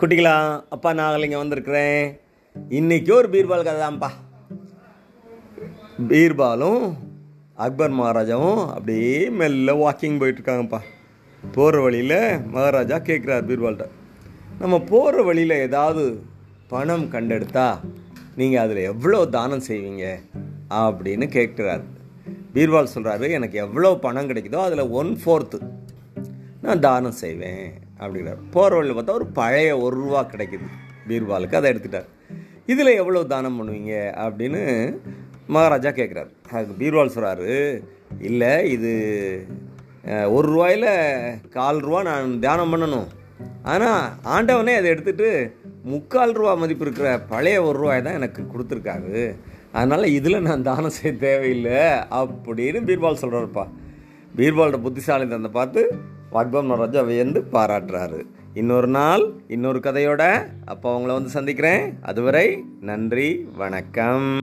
குட்டிகளா அப்பா நான் இங்கே வந்திருக்கிறேன். இன்றைக்கி ஒரு பீர்பால் கதை தான்ப்பா. பீர்பாலும் அக்பர் மகாராஜாவும் அப்படியே மெல்ல வாக்கிங் போயிட்டுருக்காங்கப்பா. போகிற வழியில் மகாராஜா கேட்குறார் பீர்பால்கிட்ட. நம்ம போகிற வழியில் ஏதாவது பணம் கண்டெடுத்தா நீங்கள் அதில் எவ்வளோ தானம் செய்வீங்க அப்படின்னு கேட்குறாரு பீர்பால் சொல்கிறாரு எனக்கு எவ்வளோ பணம் கிடைக்குதோ அதில் ஒன் ஃபோர்த்து நான் தானம் செய்வேன். அப்படிங்கிறார் போகிற வழியில் பார்த்தா ஒரு பழைய ஒரு ரூபா கிடைக்குது. பீர்பாலுக்கு அதை எடுத்துட்டார். இதில் எவ்வளோ தானம் பண்ணுவீங்க? அப்படின்னு மகாராஜா கேட்குறாரு அதுக்கு பீர்பால் சொல்கிறாரு இல்லை இது ஒரு ரூபாயில் கால் ரூபா நான் தானம் பண்ணணும். ஆனால் ஆண்டவனே அதை எடுத்துட்டு முக்கால் ரூபா மதிப்பு இருக்கிற பழைய ஒரு ரூபாய் தான் எனக்கு கொடுத்துருக்காரு. அதனால் இதில் நான் தானம் செய்ய தேவையில்லை அப்படின்னு பீர்பால் சொல்கிறாருப்பா பீர்பாலோட புத்திசாலித்தனத்தை பார்த்து அக்பர் நடராஜா வியந்து பாராட்டுறாரு. இன்னொரு நாள் இன்னொரு கதையோட அப்போ அவங்கள வந்து சந்திக்கிறேன். அதுவரை நன்றி வணக்கம்.